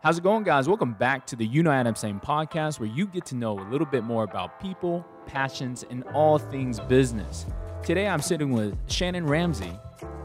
How's it going, guys? Welcome back to the You Know Adam Same podcast, where you get to know a little bit more about people, passions, and all things business. Today, I'm sitting with Shannon Ramsey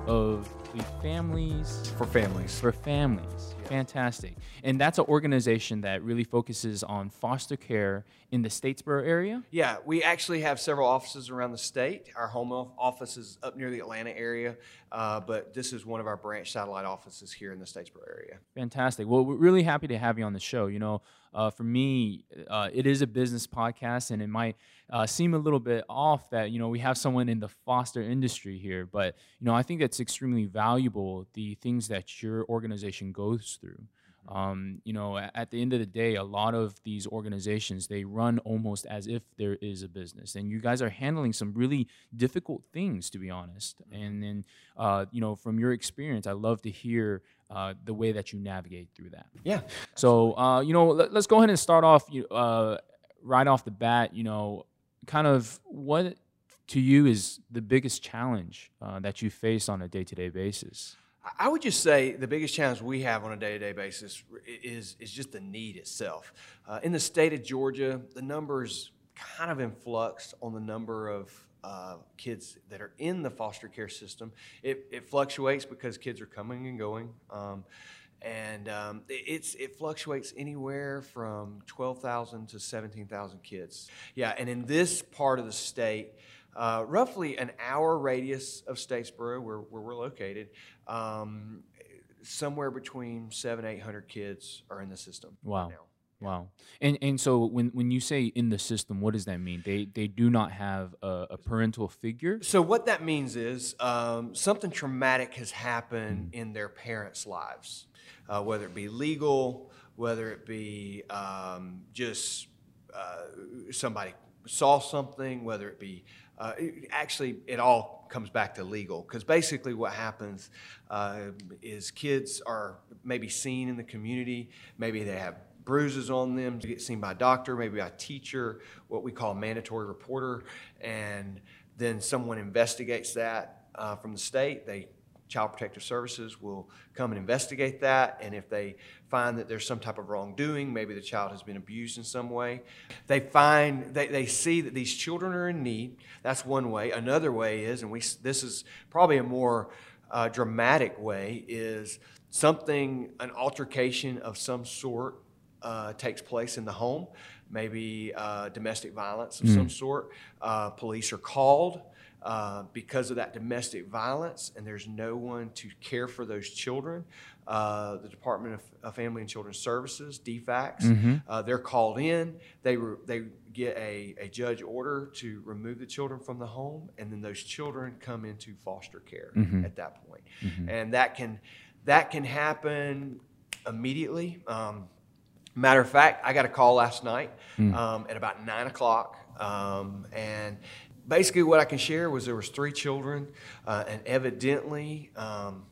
of the Families for families. for Families. Fantastic. And that's an organization that really focuses on foster care in the Statesboro area. Yeah, we actually have several offices around the state. Our home office is up near the Atlanta area, uh, but this is one of our branch satellite offices here in the Statesboro area. Fantastic. Well, we're really happy to have you on the show. You know, uh, for me, uh, it is a business podcast, and it might uh, seem a little bit off that you know we have someone in the foster industry here, but you know, I think that's extremely valuable. The things that your organization goes through. Um, you know, at the end of the day, a lot of these organizations they run almost as if there is a business, and you guys are handling some really difficult things, to be honest. And then, uh, you know, from your experience, I love to hear uh, the way that you navigate through that. Yeah. So, uh, you know, let, us go ahead and start off you- uh, right off the bat. You know, kind of what to you is the biggest challenge uh, that you face on a day-to-day basis. I would just say the biggest challenge we have on a day-to-day basis is is just the need itself. Uh, in the state of Georgia, the numbers kind of in flux on the number of uh, kids that are in the foster care system. It, it fluctuates because kids are coming and going. Um, and um, it's it fluctuates anywhere from 12,000 to 17,000 kids. Yeah, and in this part of the state, uh, roughly an hour radius of Statesboro, where, where we're located, um, somewhere between seven eight hundred kids are in the system. Wow. now. Wow. And and so when when you say in the system, what does that mean? They they do not have a, a parental figure. So what that means is um, something traumatic has happened in their parents' lives, uh, whether it be legal, whether it be um, just uh, somebody saw something, whether it be uh, it- actually it all comes back to legal because basically what happens uh, is kids are maybe seen in the community, maybe they have bruises on them, to get seen by a doctor, maybe by a teacher, what we call a mandatory reporter, and then someone investigates that uh, from the state. They Child Protective Services will come and investigate that, and if they find that there's some type of wrongdoing, maybe the child has been abused in some way, they find they, they see that these children are in need. That's one way. Another way is, and we this is probably a more uh, dramatic way, is something an altercation of some sort uh, takes place in the home, maybe uh, domestic violence of some sort. Uh, police are called uh, because of that domestic violence, and there's no one to care for those children. Uh, the Department of, of Family and Children's Services, DFACS, uh, they're called in. They re- they get a, a judge order to remove the children from the home, and then those children come into foster care at that point. And that can that can happen immediately. Um, Matter of fact, I got a call last night um, at about nine o'clock, um, and basically what I can share was there was three children, uh, and evidently um,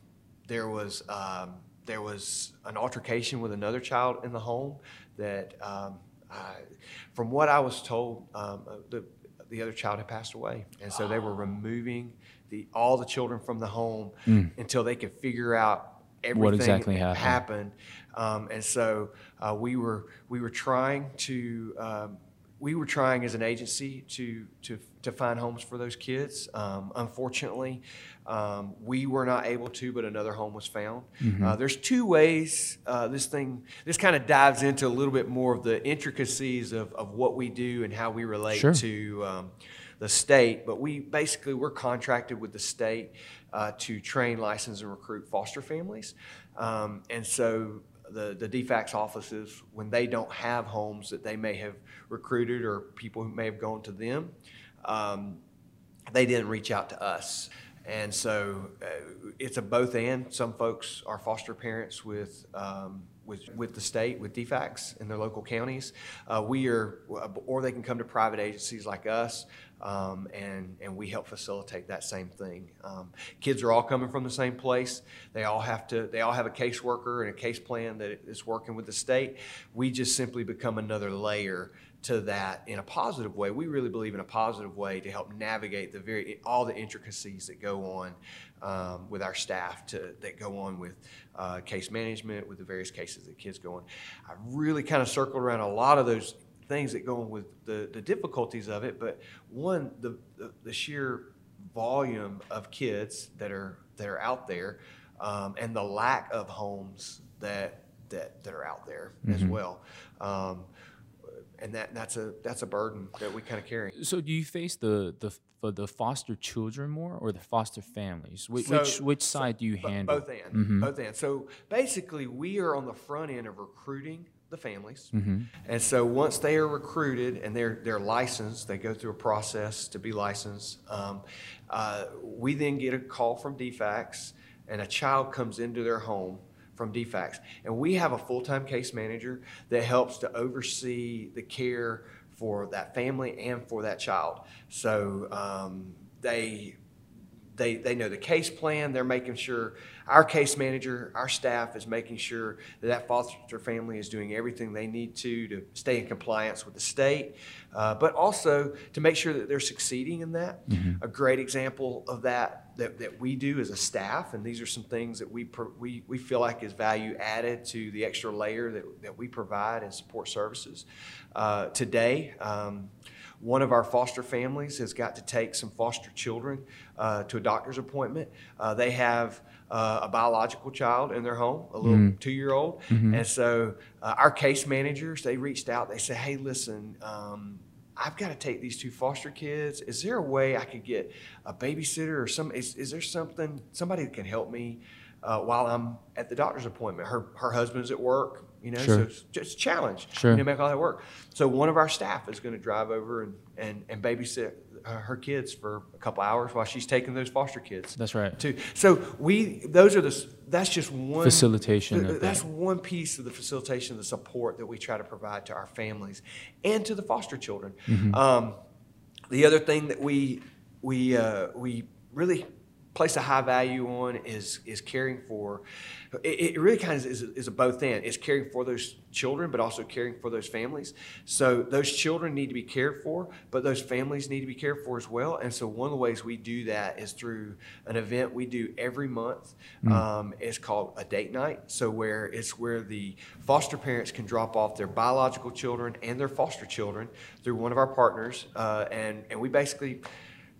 there was um, there was an altercation with another child in the home that, um, I, from what I was told, um, uh, the the other child had passed away, and so they were removing the all the children from the home until they could figure out everything what exactly happened. happened. Um, and so uh, we were we were trying to um, we were trying as an agency to to to find homes for those kids. Um, unfortunately, um, we were not able to, but another home was found. Mm-hmm. Uh, there's two ways uh, this thing this kind of dives into a little bit more of the intricacies of, of what we do and how we relate Sure. to um, the state, but we basically we're contracted with the state uh, to train, license, and recruit foster families, um, and so the the DFACS offices when they don't have homes that they may have recruited or people who may have gone to them, um, they didn't reach out to us. And so uh, it's a both and. Some folks are foster parents with, um, with, with the state, with DFACS in their local counties. Uh, we are, or they can come to private agencies like us. um, and and we help facilitate that same thing. Um, kids are all coming from the same place. They all have to. They all have a caseworker and a case plan that is working with the state. We just simply become another layer to that in a positive way. We really believe in a positive way to help navigate the very all the intricacies that go on um, with our staff to that go on with uh, case management with the various cases that kids go on. I really kind of circled around a lot of those things that go on with the, the difficulties of it, but one the, the, the sheer volume of kids that are that are out there um, and the lack of homes that that, that are out there mm-hmm. as well. Um, and that that's a that's a burden that we kind of carry. So, do you face the the the foster children more or the foster families? Which so, which, which, side so do you handle? Both and mm-hmm. both and. So basically, we are on the front end of recruiting the families, mm-hmm. and so once they are recruited and they're they're licensed, they go through a process to be licensed. Um, uh, we then get a call from DFACS, and a child comes into their home from DFACS. And we have a full time case manager that helps to oversee the care for that family and for that child. So um, they they, they know the case plan. They're making sure our case manager, our staff is making sure that that foster family is doing everything they need to to stay in compliance with the state, uh, but also to make sure that they're succeeding in that. Mm-hmm. A great example of that, that that we do as a staff, and these are some things that we we, we feel like is value added to the extra layer that, that we provide and support services. Uh, today, um, one of our foster families has got to take some foster children uh, to a doctor's appointment. Uh, they have uh, a biological child in their home, a little mm-hmm. two-year-old, mm-hmm. and so uh, our case managers they reached out. They said, "Hey, listen." Um, I've got to take these two foster kids. Is there a way I could get a babysitter or some? Is, is there something somebody that can help me uh, while I'm at the doctor's appointment? Her her husband's at work you know, sure. so it's just a challenge. Sure. You know, make all that work. So one of our staff is going to drive over and, and, and babysit uh, her kids for a couple hours while she's taking those foster kids. That's right. Too. So we those are the that's just one facilitation. The, that's that. one piece of the facilitation, the support that we try to provide to our families and to the foster children. Mm-hmm. Um, the other thing that we we uh, we really place a high value on is is caring for. It, it really kind of is, is a both end. It's caring for those children, but also caring for those families. So those children need to be cared for, but those families need to be cared for as well. And so one of the ways we do that is through an event we do every month. Mm. Um, it's called a date night. So where it's where the foster parents can drop off their biological children and their foster children through one of our partners, uh, and and we basically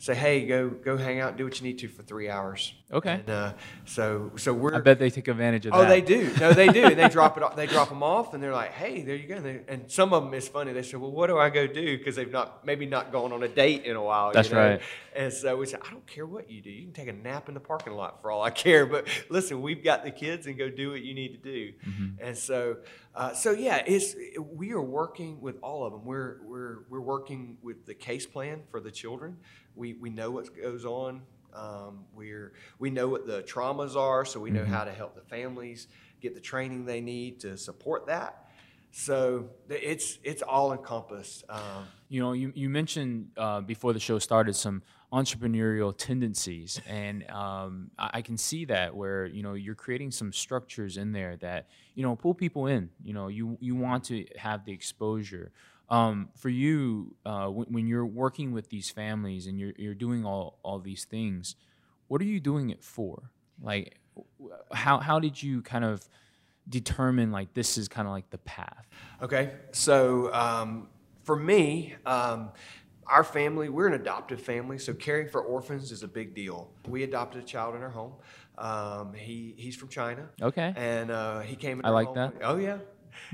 say, hey, go go hang out and do what you need to for three hours. Okay. And, uh, so so we're. I bet they take advantage of oh, that. Oh, they do. No, they do. and they drop it. They drop them off, and they're like, hey, there you go. And, they, and some of them is funny. They say, well, what do I go do? Because they've not maybe not gone on a date in a while. That's you know? right. And so we say, I don't care what you do. You can take a nap in the parking lot for all I care. But listen, we've got the kids, and go do what you need to do. Mm-hmm. And so. Uh, so yeah, it's we are working with all of them. We're we're we're working with the case plan for the children. We, we know what goes on. Um, we're, we know what the traumas are, so we know mm-hmm. how to help the families get the training they need to support that. So it's it's all encompassed. Um, you know, you, you mentioned uh, before the show started some entrepreneurial tendencies, and um, I, I, can see that where you know you're creating some structures in there that you know pull people in. You know, you you want to have the exposure. Um, for you, uh, when, when, you're working with these families and you're, you're doing all, all these things, what are you doing it for? Like, how, how did you kind of determine like this is kind of like the path? Okay, so um, for me, um, our family, we're an adoptive family, so caring for orphans is a big deal. We adopted a child in our home. Um, he he's from China. Okay. And uh, he came. In I like home. that. Oh yeah,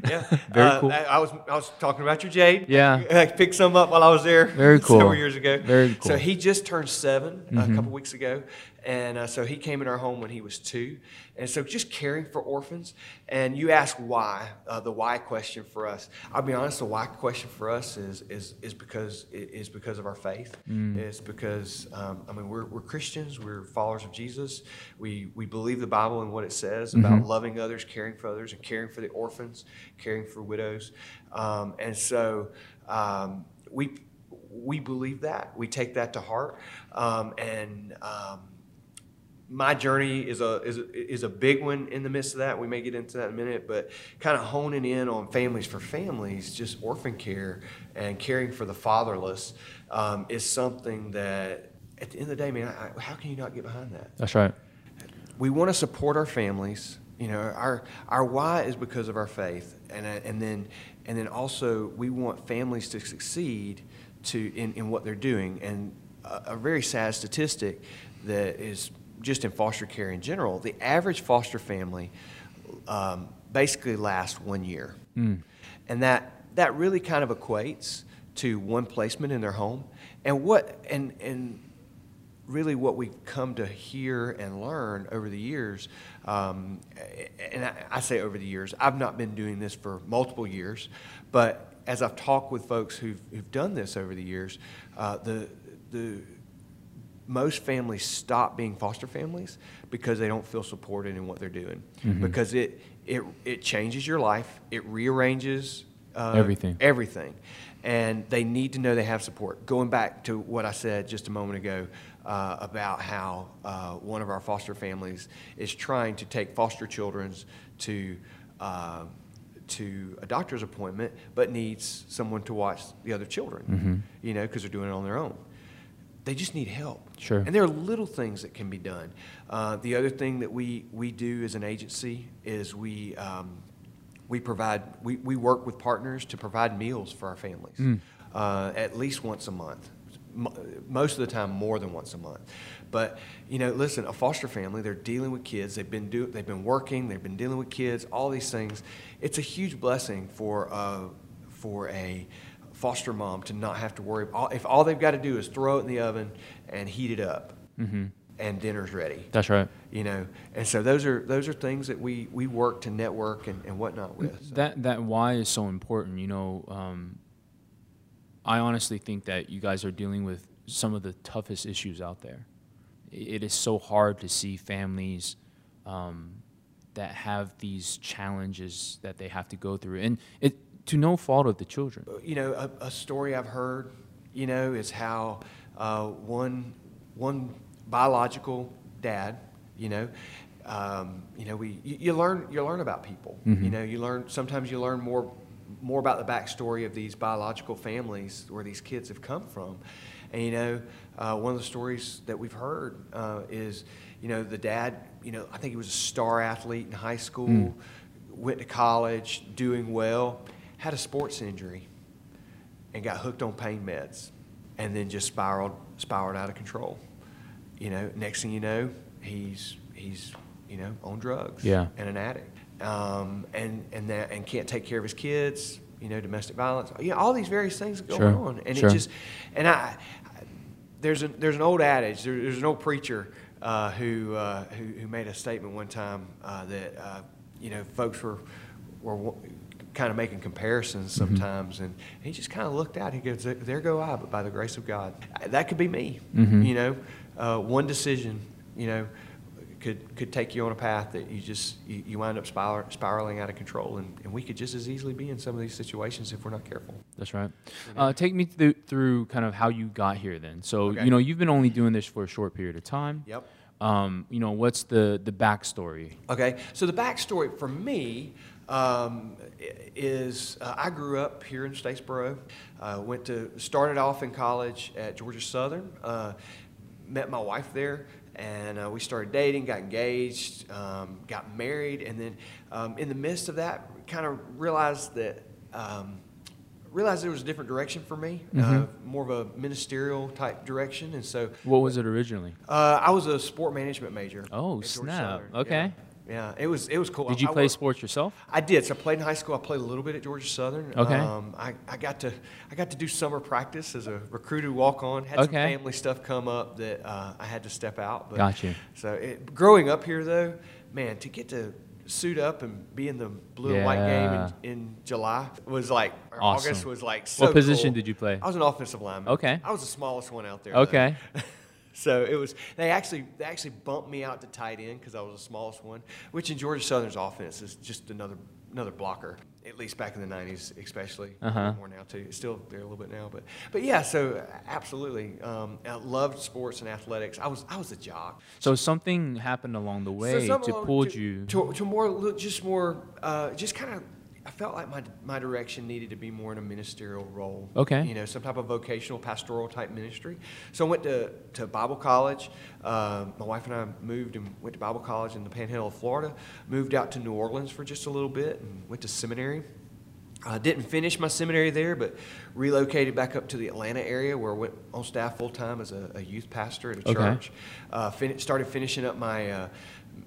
yeah, very uh, cool. I was I was talking about your jade. Yeah, I picked some up while I was there. Very cool. Several years ago. Very cool. So he just turned 7 mm-hmm. a couple weeks ago, and uh, so he came in our home when he was two. And so just caring for orphans. And you ask why, uh, the why question for us. I'll be honest, the why question for us is is is because is because of our faith. Mm. It's because um, I mean we're, we're Christians. We're followers of Jesus. We we believe the Bible and what it says about mm-hmm. loving others, caring for others, and caring for the orphans, caring for widows. Um, and so um, we we believe that. We take that to heart. Um, and um, my journey is a, is a is a big one in the midst of that. We may get into that in a minute, but kind of honing in on families for families, just orphan care and caring for the fatherless um, is something that at the end of the day, man, I, how can you not get behind that? That's right. We want to support our families. You know, our our why is because of our faith, and uh, and then and then also we want families to succeed to in, in what they're doing. And a, a very sad statistic that is just in foster care in general, the average foster family um, basically lasts one year, mm. and that that really kind of equates to one placement in their home. And what and and really what we've come to hear and learn over the years, um, and I, I, say over the years, I've not been doing this for multiple years, but as I've talked with folks who've, who've done this over the years, uh, the the most families stop being foster families because they don't feel supported in what they're doing. Mm-hmm. because it, it it changes your life. It rearranges uh, everything. everything. And they need to know they have support. Going back to what i said just a moment ago uh, about how uh, one of our foster families is trying to take foster children to uh, to a doctor's appointment but needs someone to watch the other children mm-hmm. you know because they're doing it on their own they just need help. Sure. And there are little things that can be done. Uh, the other thing that we, we do as an agency is we, um, we provide, we, we work with partners to provide meals for our families mm. uh, at least once a month. most of the time, more than once a month. But you know, listen, a foster family, they're dealing with kids. They've been do, they've been working. They've been dealing with kids. All these things. It's a huge blessing for uh, for a foster mom to not have to worry. If all they've got to do is throw it in the oven and heat it up, mm-hmm. and dinner's ready. That's right. You know, and so those are those are things that we we work to network and, and whatnot with. So. That that why is so important. You know, um, I honestly think that you guys are dealing with some of the toughest issues out there. It is so hard to see families. Um, that have these challenges that they have to go through, and it to no fault of the children. You know, a, a story I've heard, you know, is how uh, one one biological dad, you know, um, you know, we you, you, learn you learn about people. Mm-hmm. You know, you learn sometimes you learn more more about the backstory of these biological families where these kids have come from. And you know, uh, one of the stories that we've heard uh, is, you know, the dad. You know, I think he was a star athlete in high school, mm. went to college, doing well had a sports injury and got hooked on pain meds and then just spiraled spiraled out of control. You know, next thing you know, he's he's you know on drugs yeah. and an addict, um, and and that and can't take care of his kids. You know, domestic violence. You know, all these various things going sure. on, and sure. it just and I there's a there's an old adage. There, there's an old preacher uh, who, uh, who, who made a statement one time uh, that uh, you know folks were were kind of making comparisons mm-hmm. sometimes, mm-hmm. and he just kind of looked out. He goes, "There go I, but by the grace of God." That could be me. Mm-hmm. You know, uh, one decision, you know, could could take you on a path that you just you, you wind up spiral, spiraling out of control, and, and we could just as easily be in some of these situations if we're not careful. That's right. Uh, take me through, through kind of how you got here. Then, so okay. you know, you've been only doing this for a short period of time. Yep. Um, you know, what's the the backstory? Okay, so the backstory for me um, is uh, I grew up here in Statesboro. Uh, went to started off in college at Georgia Southern. Uh, met my wife there, and uh, we started dating, got engaged, um, got married, and then um, in the midst of that, kind of realized that. Um, realized there was a different direction for me, uh, mm-hmm. more of a ministerial type direction, and so. What was it originally? Uh, I was a sport management major. Oh snap! Okay. Yeah. Yeah, it was it was cool. Did you I, play I sports yourself? I did. So I played in high school. I played a little bit at Georgia Southern. Okay. Um, I, I got to I got to do summer practice as a recruited walk on. Had okay. some family stuff come up that uh, I had to step out. But, got you. So it, growing up here though, man, to get to suit up and be in the blue yeah. and white game in, in July was like awesome. August was like so What position cool. did you play? I was an offensive lineman. Okay. I was the smallest one out there. Okay. So it was. They actually they actually bumped me out to tight end because I was the smallest one, which in Georgia Southern's offense is just another another blocker. At least back in the '90s, especially Uh-huh. more now too. It's still there a little bit now, but but yeah. So absolutely, um, I loved sports and athletics. I was I was a jock. So something happened along the way something to pull you. to, to more just more uh, just kind of I felt like my my direction needed to be more in a ministerial role. Okay. You know, some type of vocational pastoral type ministry. So I went to, to Bible college. Uh, my wife and I moved and went to Bible college in the Panhandle of Florida. Moved out to New Orleans for just a little bit and went to seminary. I didn't finish my seminary there, but relocated back up to the Atlanta area where I went on staff full time as a, a youth pastor at a Okay. church. Uh, fin- started finishing up my uh,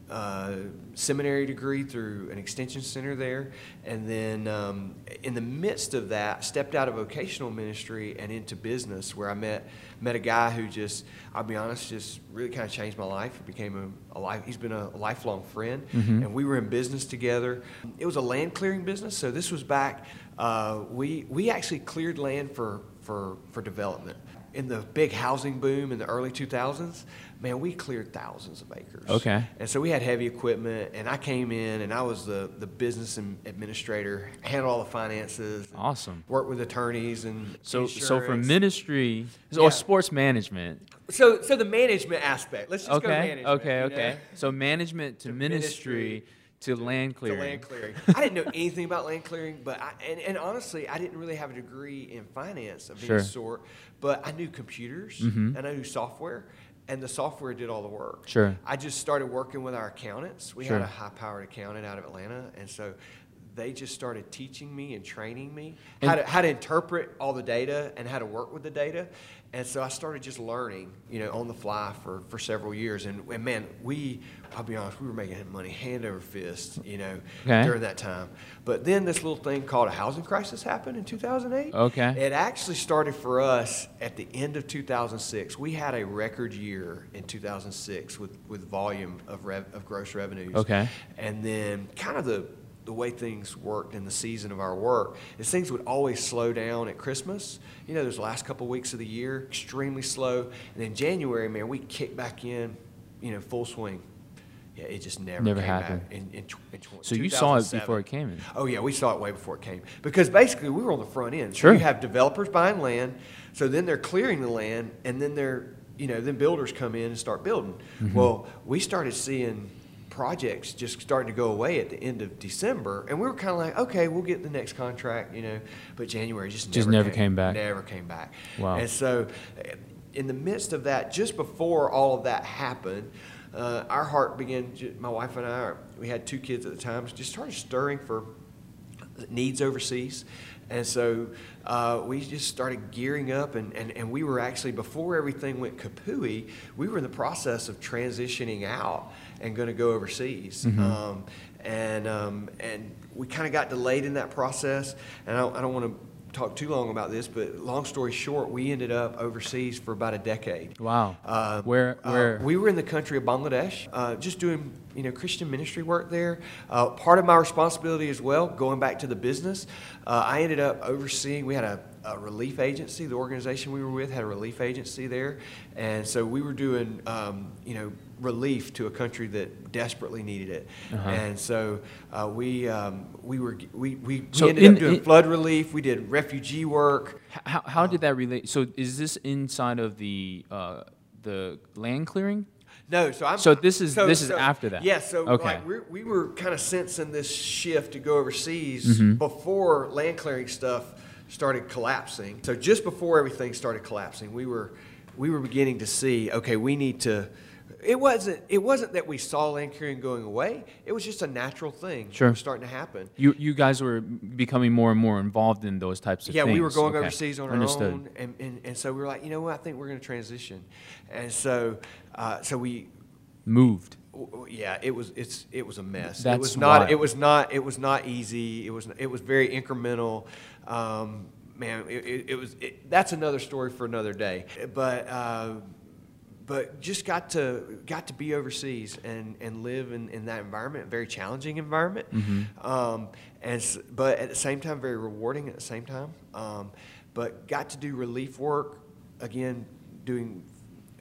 uh, seminary degree through an extension center there. And then um, in the midst of that, stepped out of vocational ministry and into business where I met met a guy who just, I'll be honest, just really kind of changed my life. He became a, a life, he's been a lifelong friend. And we were in business together. It was a land clearing business. So this was back, uh, we, we actually cleared land for, for, for development. In the big housing boom in the early 2000s, man, we cleared thousands of acres. Okay. And so we had heavy equipment, and I came in, and I was the, the business and administrator, handled all the finances, Awesome. worked with attorneys and So so for insurance. ministry Yeah. or sports management. So so the management aspect. Let's just go Okay. management. Okay. you Okay. know? So management to, To ministry, ministry, to land To clearing. land clearing. I didn't know anything about land clearing, but I, and, and honestly, I didn't really have a degree in finance of Sure. any sort. But I knew computers Mhm. and I knew software, and the software did all the work. Sure. I just started working with our accountants. We Sure. had a high-powered accountant out of Atlanta, and so they just started teaching me and training me how to how to interpret all the data and how to work with the data. And so I started just learning, you know, on the fly for, for several years. And, and man, we, I'll be honest, we were making money hand over fist, you know, Okay. during that time. But then this little thing called a housing crisis happened in 2008. Okay. It actually started for us at the end of 2006. We had a record year in 2006 with, with volume of, rev, of gross revenues. Okay. And then kind of the, the way things worked in the season of our work is things would always slow down at Christmas. You know, those last couple weeks of the year, extremely slow. And then January, man, we kick back in, you know, full swing. Yeah, it just never, Never came happened. back in, in, in So you saw it before it came in. Oh yeah, we saw it way before it came because basically we were on the front end. So Sure. you have developers buying land, so then they're clearing the land, and then they're you know then builders come in and start building. Mm-hmm. Well, we started seeing projects just starting to go away at the end of December, and we were kind of like, okay, we'll get the next contract, you know. But January just never Just never came back. Never came back. Wow. And so, in the midst of that, just before all of that happened, uh, our heart began. My wife and I, we had two kids at the time, just started stirring for needs overseas. And so uh, we just started gearing up, and, and, and we were actually, before everything went kapooey, we were in the process of transitioning out and going to go overseas. Um, and, um, and we kind of got delayed in that process. And I don't, I don't want to talk too long about this, but long story short, we ended up overseas for about a decade. Wow. Uh, Where uh, where we were in the country of Bangladesh, uh, just doing you know Christian ministry work there. Uh, part of my responsibility as well, going back to the business, uh, I ended up overseeing. We had a, a relief agency. The organization we were with had a relief agency there, and so we were doing um, you know relief to a country that desperately needed it. Uh-huh. And so uh, we um, we were we, we, So we ended in- up doing in- flood relief. We did refugee work. how, how did that relate? So is this inside of the uh, the land clearing? No, so I'm. So this is- this is after that? Yeah, so Okay. like we're, we were kind of sensing this shift to go overseas Mm-hmm. before land clearing stuff started collapsing. So just before everything started collapsing, we were we were beginning to see. Okay, we need to. It wasn't. It wasn't that we saw land clearing going away. It was just a natural thing. Sure. starting to happen. You you guys were becoming more and more involved in those types of things. Yeah, things. we were going Okay. overseas on our own, and, and, and so we were like, you know what? I think we're going to transition, and so uh, so we Moved. Yeah, it was it's it was a mess. That's it was not wild. it was not it was not easy. It was it was very incremental. Um, man, it, it, it was it, that's another story for another day. But uh, but just got to got to be overseas and, and live in, in that environment, a very challenging environment. Um, and but at the same time, very rewarding at the same time. Um, but got to do relief work again, doing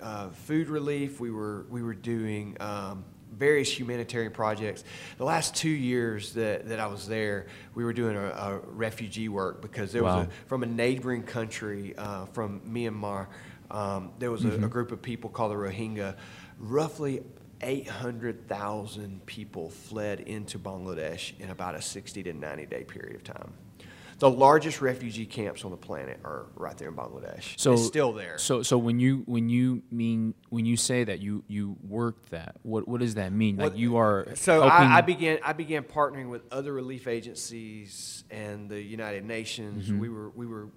uh, food relief. We were we were doing um, various humanitarian projects. The last two years that, that I was there, we were doing a, a refugee work because there Wow. was a, from a neighboring country, uh, from Myanmar, um, there was a, Mm-hmm. a group of people called the Rohingya. Roughly 800,000 people fled into Bangladesh in about a 60 to 90 day period of time. The largest refugee camps on the planet are right there in Bangladesh. So it's still there. So so when you when you mean when you say that you you worked that, what what does that mean? Like you are So I, I began I began partnering with other relief agencies and the United Nations. Mm-hmm. We were we were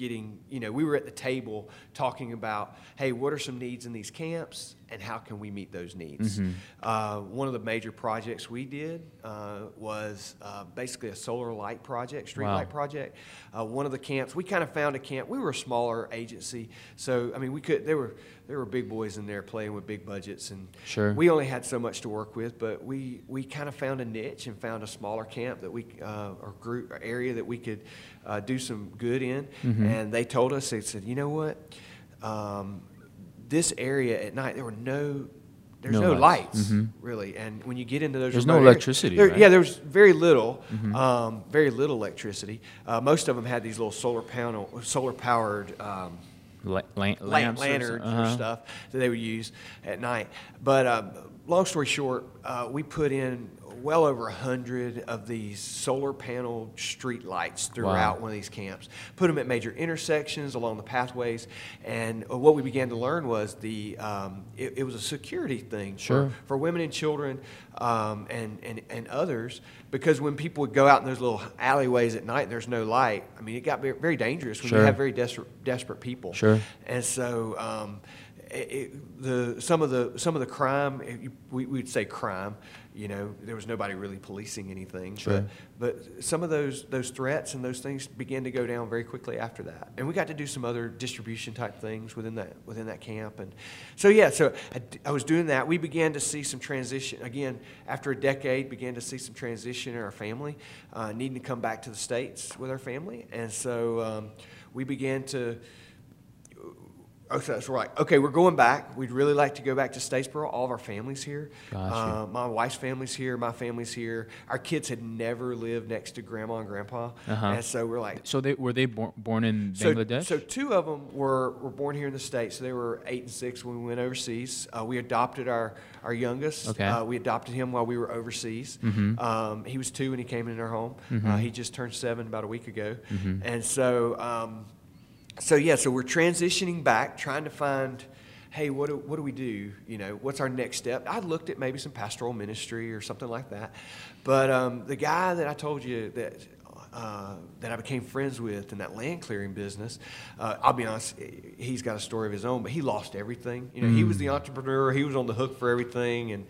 getting you know we were at the table talking about hey what are some needs in these camps and how can we meet those needs. Mm-hmm. Uh, one of the major projects we did uh, was uh, basically a solar light project, street Wow. light project. Uh, one of the camps we kind of found a camp. We were a smaller agency, so I mean we could there were there were big boys in there playing with big budgets and Sure. we only had so much to work with, but we, we kind of found a niche and found a smaller camp that we, uh, or group, or area that we could uh, do some good in. Mm-hmm. And they told us, they said, you know what? Um, this area at night, there were no, there's No no, lights. lights, Mhm. really. And when you get into those, There's no areas- electricity, there- right? Yeah, there was very little, um, very little electricity. Uh, most of them had these little solar panel, solar powered. Um, la- lan- or lanterns uh-huh. or stuff that they would use at night. But um, long story short, uh, we put in well over a hundred of these solar panel street lights throughout Wow. one of these camps. Put them at major intersections along the pathways, and uh, what we began to learn was the um, it, it was a security thing Sure. for, for women and children um, and, and and others because when people would go out in those little alleyways at night and there's no light, I mean it got very, dangerous when Sure. you have very desperate desperate people. Sure. And so um, it, it, the some of the some of the crime we would say crime. You know, there was nobody really policing anything. Sure. But, but some of those those threats and those things began to go down very quickly after that. And we got to do some other distribution type things within that within that camp. And so yeah, so I was doing that. We began to see some transition again after a decade. Began to see some transition in our family, uh, needing to come back to the states with our family. And so um, we began to. Okay, that's right. Okay, we're going back. We'd really like to go back to Statesboro. All of our families here. Uh, my wife's family's here. My family's here. Our kids had never lived next to grandma and grandpa, Uh-huh. and so we're like, So they were they born, born in so, Bangladesh? so two of them were, were born here in the states. So they were eight and six when we went overseas. Uh, we adopted our our youngest. Okay. Uh, we adopted him while we were overseas. Um, he was two when he came in our home. Uh, he just turned seven about a week ago, and so. Um, so yeah, so we're transitioning back, trying to find, hey, what do, what do we do? You know, what's our next step? I looked at maybe some pastoral ministry or something like that, but um, the guy that I told you that. Uh, that I became friends with in that land clearing business. Uh, I'll be honest, he's got a story of his own, but he lost everything. You know, he was the entrepreneur. He was on the hook for everything, and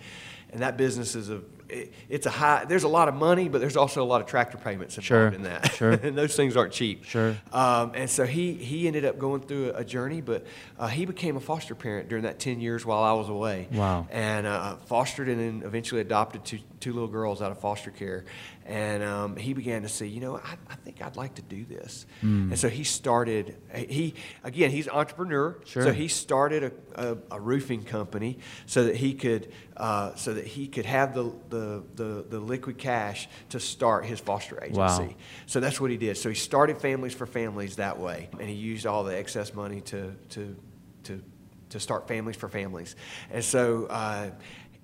and that business is a it, it's a high. There's a lot of money, but there's also a lot of tractor payments involved Sure, in that. sure. and those things aren't cheap. Sure. Um, and so he, he ended up going through a journey, but uh, he became a foster parent during that 10 years while I was away. Wow. And uh, fostered and then eventually adopted two, two little girls out of foster care. And um, he began to see, you know, I, I think I'd like to do this. Hmm. And so he started, he, again, he's an entrepreneur. Sure. So he started a, a, a roofing company so that he could, uh, so that he could have the, the, the, the liquid cash to start his foster agency. Wow. So that's what he did. So he started Families for Families that way, and he used all the excess money to to to to start Families for Families. And so. Uh,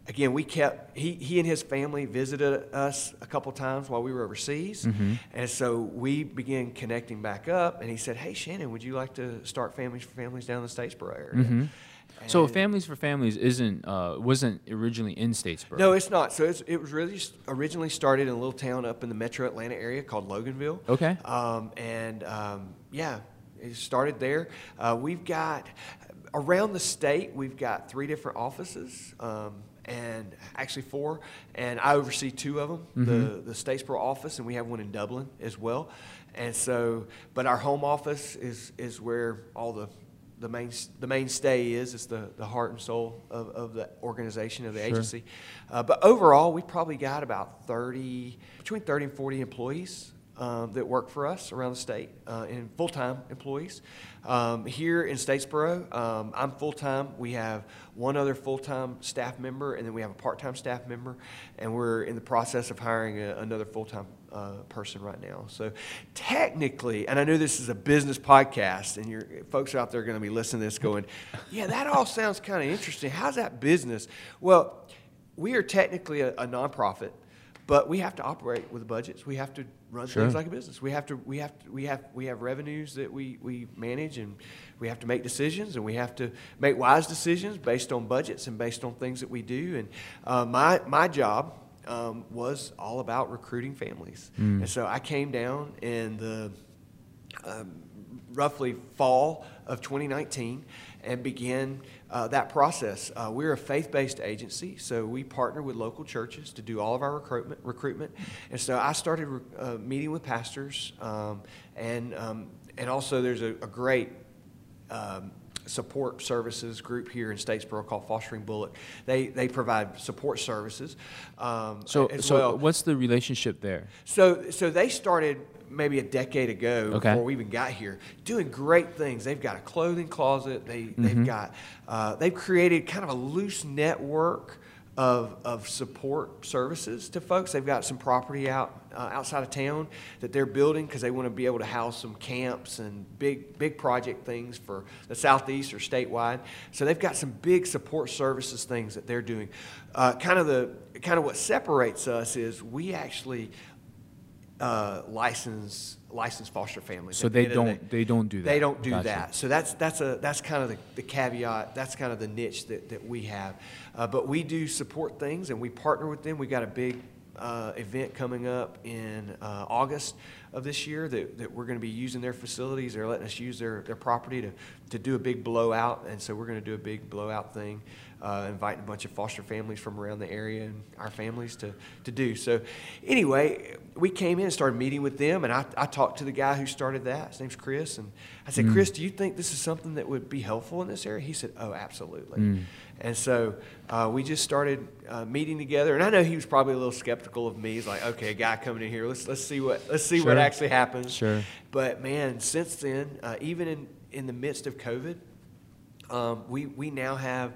Again, we kept he, he and his family visited us a couple times while we were overseas, Mm-hmm. and so we began connecting back up. And he said, "Hey, Shannon, would you like to start Families for Families down in the Statesboro area?" Mhm. So Families for Families isn't uh, wasn't originally in Statesboro. No, it's not. So it's, it was really originally started in a little town up in the metro Atlanta area called Loganville. Okay. Um, and um, yeah, it started there. Uh, we've got around the state. We've got three different offices. Um, and actually four, and I oversee two of them. The the Statesboro office, and we have one in Dublin as well. And so, but our home office is is where all the the main the mainstay is. It's the, the heart and soul of, of the organization of the Sure. agency. Uh, but overall, we probably got about thirty between thirty and forty employees um, that work for us around the state uh, and full time employees. Um, here in Statesboro, um, I'm full time. We have one other full time staff member, and then we have a part time staff member, and we're in the process of hiring a, another full time uh, person right now. So technically, and I know this is a business podcast, and your folks out there are going to be listening to this going, yeah, that all sounds kind of interesting. How's that business? Well, we are technically a, a nonprofit, but we have to operate with budgets. We have to run Sure. things like a business. We have to we have to, we have we have revenues that we we manage and we have to make decisions and we have to make wise decisions based on budgets and based on things that we do. And uh, my my job um, was all about recruiting families. And so I came down in the um, roughly fall of 2019 and began uh, that process. Uh, we're a faith-based agency, so we partner with local churches to do all of our recruitment. Recruitment, and so I started uh, meeting with pastors, um, and um, and also there's a, a great um, support services group here in Statesboro called Fostering Bulloch. They they provide support services. Um, So, so well. what's the relationship there? So, so they started maybe a decade ago Okay. before we even got here, doing great things. They've got a clothing closet. They Mm-hmm. they've got uh, they've created kind of a loose network of of support services to folks. They've got some property out uh, outside of town that they're building because they want to be able to house some camps and big big project things for the southeast or statewide. So they've got some big support services things that they're doing. Uh, kind of the kind of what separates us is we actually uh, license licensed foster families. So they end of the don't they don't do that. They don't do Gotcha. that. So that's that's a that's kind of the, the caveat. That's kind of the niche that, that we have. Uh, but we do support things and we partner with them. We got a big uh, event coming up in uh, August of this year that, that we're going to be using their facilities. They're letting us use their, their property to, to do a big blowout. And so we're going to do a big blowout thing, uh, inviting a bunch of foster families from around the area and our families to, to do. So anyway, we came in and started meeting with them. And I, I talked to the guy who started that. His name's Chris. And I said, Chris, do you think this is something that would be helpful in this area? He said, oh, absolutely. And so uh, we just started uh, meeting together, and I know he was probably a little skeptical of me. He's like, "Okay, a guy coming in here, let's let's see what let's see what actually happens." Sure. But man, since then, uh, even in in the midst of COVID, um, we we now have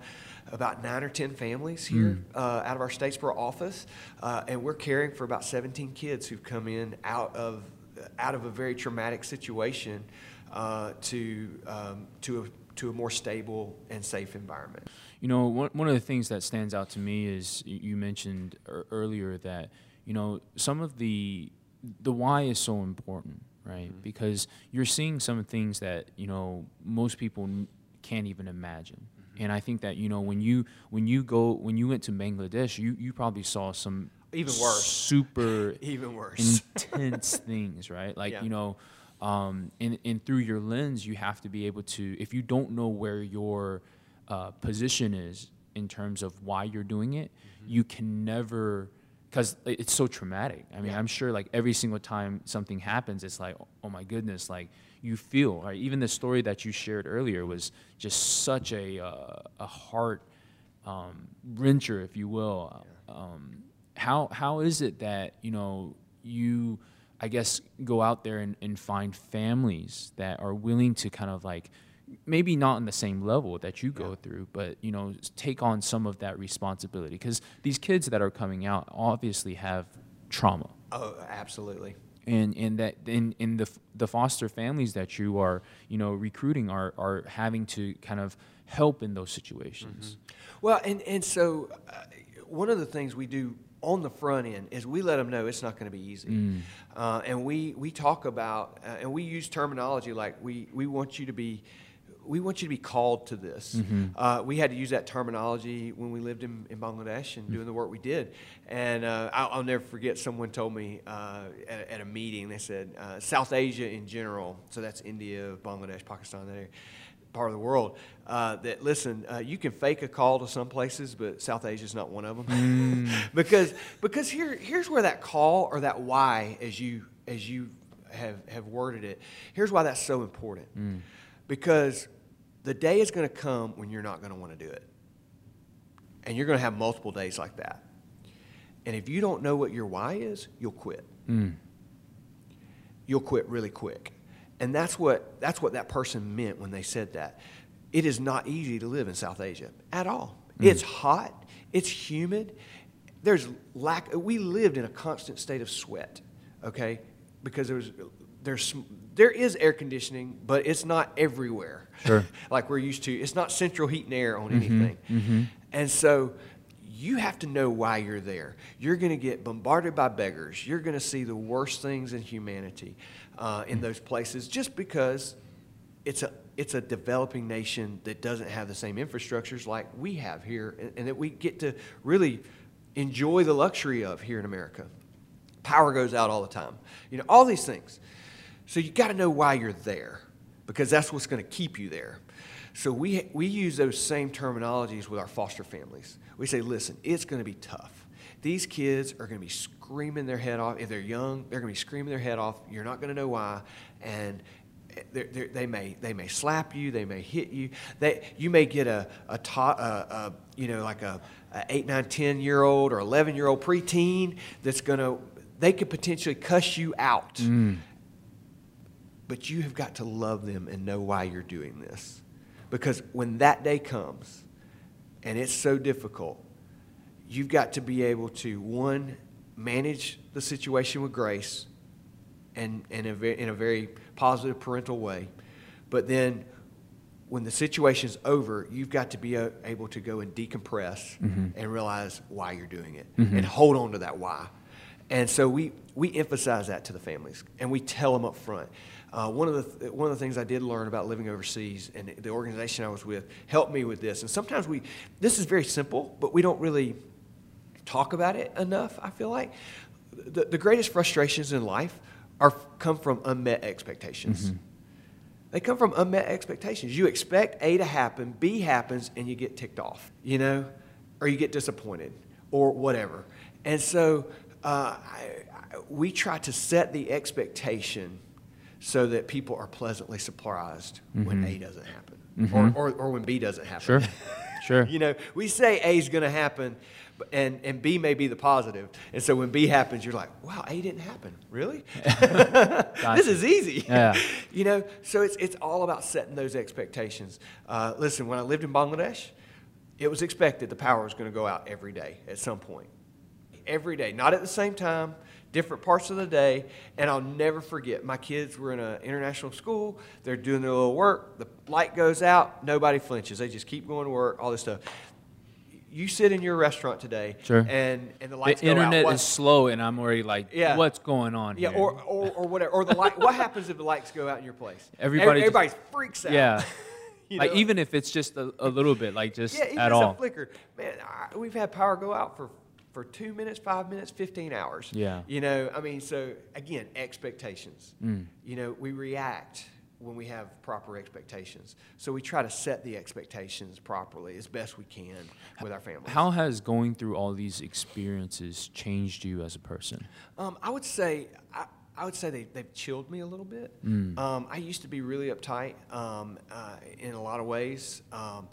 about nine or ten families here uh, out of our Statesboro office, uh, and we're caring for about 17 kids who've come in out of out of a very traumatic situation uh, to um, to a to a more stable and safe environment. You know, one, one of the things that stands out to me is you mentioned earlier that you know some of the the why is so important, right? Because you're seeing some things that you know most people can't even imagine. And I think that you know when you when you go when you went to Bangladesh, you you probably saw some Even worse. super Even worse. intense things, right? Like Yeah. you know, um, and and through your lens, you have to be able to. If you don't know where your uh, position is in terms of why you're doing it, Mm-hmm. you can never. Because it's so traumatic. I mean, Yeah. I'm sure like every single time something happens, it's like, oh my goodness, like you feel. Right? Even the story that you shared earlier was just such a uh, a heart um, wrencher, if you will. Um, how how is it that you know you, I guess, go out there and, and find families that are willing to kind of like maybe not on the same level that you go through, but you know take on some of that responsibility because these kids that are coming out obviously have trauma oh, absolutely. And and that in in the the foster families that you are you know recruiting are are having to kind of help in those situations. Well, and, and so uh, one of the things we do on the front end is we let them know it's not going to be easy. Uh, and we, we talk about, uh, and we use terminology like we, we want you to be. We want you to be called to this. Uh, we had to use that terminology when we lived in, in Bangladesh and doing the work we did. And uh, I'll, I'll never forget someone told me uh, at, at a meeting, they said, uh, South Asia in general, so that's India, Bangladesh, Pakistan, that area, part of the world uh, that listen uh, you can fake a call to some places but south asia is not one of them because because here here's where that call or that why as you as you have have worded it here's why that's so important because the day is going to come when you're not going to want to do it and you're going to have multiple days like that and if you don't know what your why is you'll quit you'll quit really quick. And that's what, that's what that person meant when they said that. It is not easy to live in South Asia at all. Mm. It's hot, it's humid. There's lack, we lived in a constant state of sweat, okay? Because there was, there's, there is air conditioning, but it's not everywhere. Sure. like we're used to. It's not central heat and air on mm-hmm, anything. Mm-hmm. And so you have to know why you're there. You're going to get bombarded by beggars. You're going to see the worst things in humanity uh, in those places just because it's a it's a developing nation that doesn't have the same infrastructures like we have here and, and that we get to really enjoy the luxury of here in America. Power goes out all the time. You know, all these things. So you got to know why you're there because that's what's going to keep you there. So we, we use those same terminologies with our foster families. We say, listen, it's going to be tough. These kids are going to be screaming their head off. If they're young, they're going to be screaming their head off. You're not going to know why. And they're, they're, they may they may slap you, they may hit you. They you may get a a, a, a you know like a, a eight, nine, ten year old or eleven year old preteen that's gonna they could potentially cuss you out. Mm. But you have got to love them and know why you're doing this. Because when that day comes, and it's so difficult, you've got to be able to, one, manage the situation with grace and, and in a very positive parental way. But then when the situation's over, you've got to be able to go and decompress mm-hmm. and realize why you're doing it mm-hmm. and hold on to that why. And so we, we emphasize that to the families and we tell them up front. Uh, one, of the th- one of the things I did learn about living overseas and the organization I was with helped me with this. And sometimes we, this is very simple, but we don't really talk about it enough, I feel like. The, the greatest frustrations in life are come from unmet expectations. Mm-hmm. They come from unmet expectations. You expect A to happen, B happens, and you get ticked off, you know, or you get disappointed or whatever. And so uh, I, I, we try to set the expectation so that people are pleasantly surprised mm-hmm. when A doesn't happen mm-hmm. or, or, or, when B doesn't happen. Sure, sure. you know, we say A is going to happen, and, and B may be the positive. And so when B happens, you're like, wow, A didn't happen. Really? this is easy. Yeah. you know, so it's, it's all about setting those expectations. Uh, listen, when I lived in Bangladesh, it was expected the power was going to go out every day at some point. Every day, not at the same time, different parts of the day. And I'll never forget, my kids were in an international school. They're doing their little work. The light goes out. Nobody flinches. They just keep going to work, all this stuff. You sit in your restaurant today, sure. and, and the lights the internet is slow, and I'm already like, yeah. what's going on yeah, here? or, or, or whatever. Or the light. what happens if the lights go out in your place? Everybody, everybody just, freaks out. Yeah. You know? Like even if it's just a, a little bit, like just yeah, even at all. a flicker. Man, we've had power go out for for two minutes, five minutes, 15 hours. Yeah. You know, I mean, so again, expectations. Mm. You know, we react when we have proper expectations. So we try to set the expectations properly as best we can with our families. How has going through all these experiences changed you as a person? Um, I would say. I, I would say they, they've chilled me a little bit. Mm. Um, I used to be really uptight um, uh, in a lot of ways, um,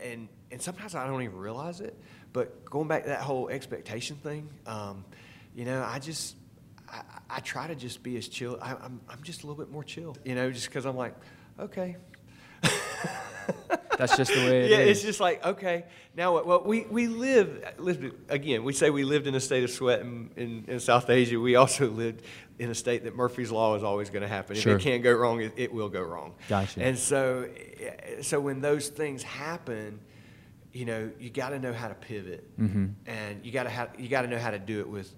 and and sometimes I don't even realize it. But going back to that whole expectation thing, um, you know, I just, I, I, try to just be as chill. I, am I'm, I'm just a little bit more chill, you know, just because I'm like, okay. That's just the way it yeah, is. it's just like, okay, now what? Well, we, we live, again, we say we lived in a state of sweat in, in, in South Asia. We also lived in a state that Murphy's Law is always going to happen. Sure. If it can't go wrong, it, it will go wrong. Gotcha. And so, so when those things happen, you know, you got to know how to pivot, mm-hmm. and you got to you got to know how to do it with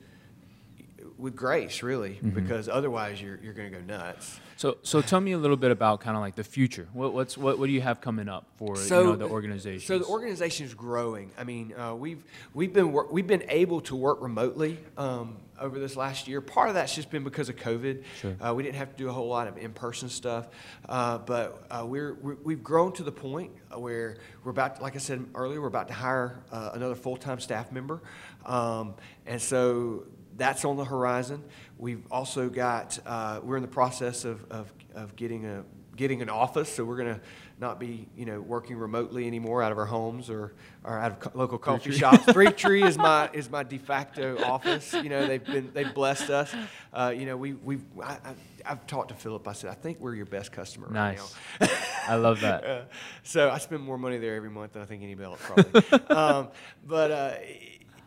with grace, really, mm-hmm. because otherwise you're you're going to go nuts. So, so tell me a little bit about kind of like the future. What, what's what, what do you have coming up for so, you know, the organization? So the organization is growing. I mean, uh, we've we've been wor- we've been able to work remotely um, over this last year. Part of that's just been because of COVID. Sure. Uh, we didn't have to do a whole lot of in-person stuff, uh, but uh, we're, we have grown to the point where we're about, like I said earlier, we're about to hire uh, another full-time staff member, um, and so that's on the horizon. We've also got, uh, we're in the process of, of, of getting a getting an office, so we're going to not be, you know, working remotely anymore out of our homes or, or out of co- local coffee shops. Three Tree is my is my de facto office. You know, they've been they've blessed us. Uh, you know, we we I, I, I've talked to Philip. I said, I think we're your best customer Nice. right now. I love that. Uh, so I spend more money there every month than I think anybody else probably. um, but uh,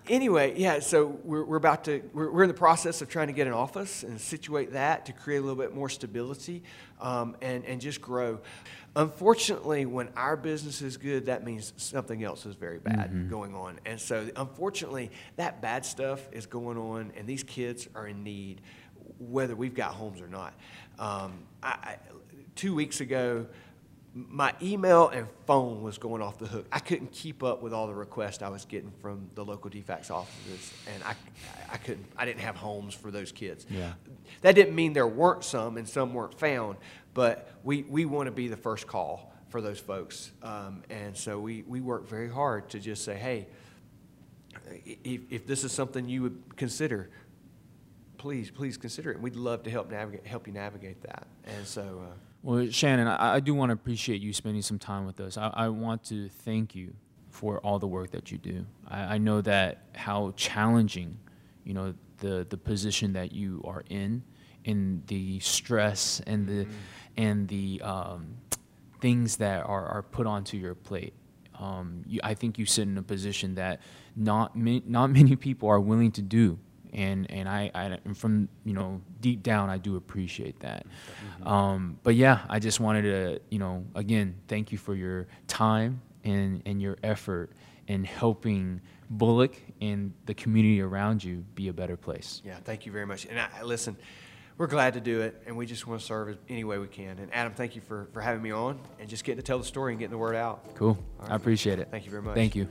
anyway, yeah. So we're, we're about to we're, we're in the process of trying to get an office and situate that to create a little bit more stability um, and and just grow. Unfortunately, when our business is good, that means something else is very bad going on. And so, unfortunately, that bad stuff is going on, and these kids are in need, whether we've got homes or not. Um, I, I, two weeks ago, my email and phone was going off the hook. I couldn't keep up with all the requests I was getting from the local DFCS offices, and I, I couldn't. I didn't have homes for those kids. Yeah. That didn't mean there weren't some and some weren't found, but we, we want to be the first call for those folks, um, and so we, we work very hard to just say, hey, if, if this is something you would consider, please please consider it. And we'd love to help navigate help you navigate that. And so. Uh, Well, Shannon, I, I do want to appreciate you spending some time with us. I, I want to thank you for all the work that you do. I, I know that how challenging, you know, the the position that you are in, and the stress and the and the um, things that are, are put onto your plate. Um, you, I think you sit in a position that not ma- not many people are willing to do, and and I, I and from you know deep down I do appreciate that. Um, but yeah, I just wanted to you know again thank you for your time and and your effort in helping Bulloch and the community around you be a better place. Yeah, thank you very much. And I, listen, we're glad to do it, and we just want to serve any way we can. And Adam, thank you for, for having me on and just getting to tell the story and getting the word out. Cool. All I appreciate it. Thank you very much. Thank you.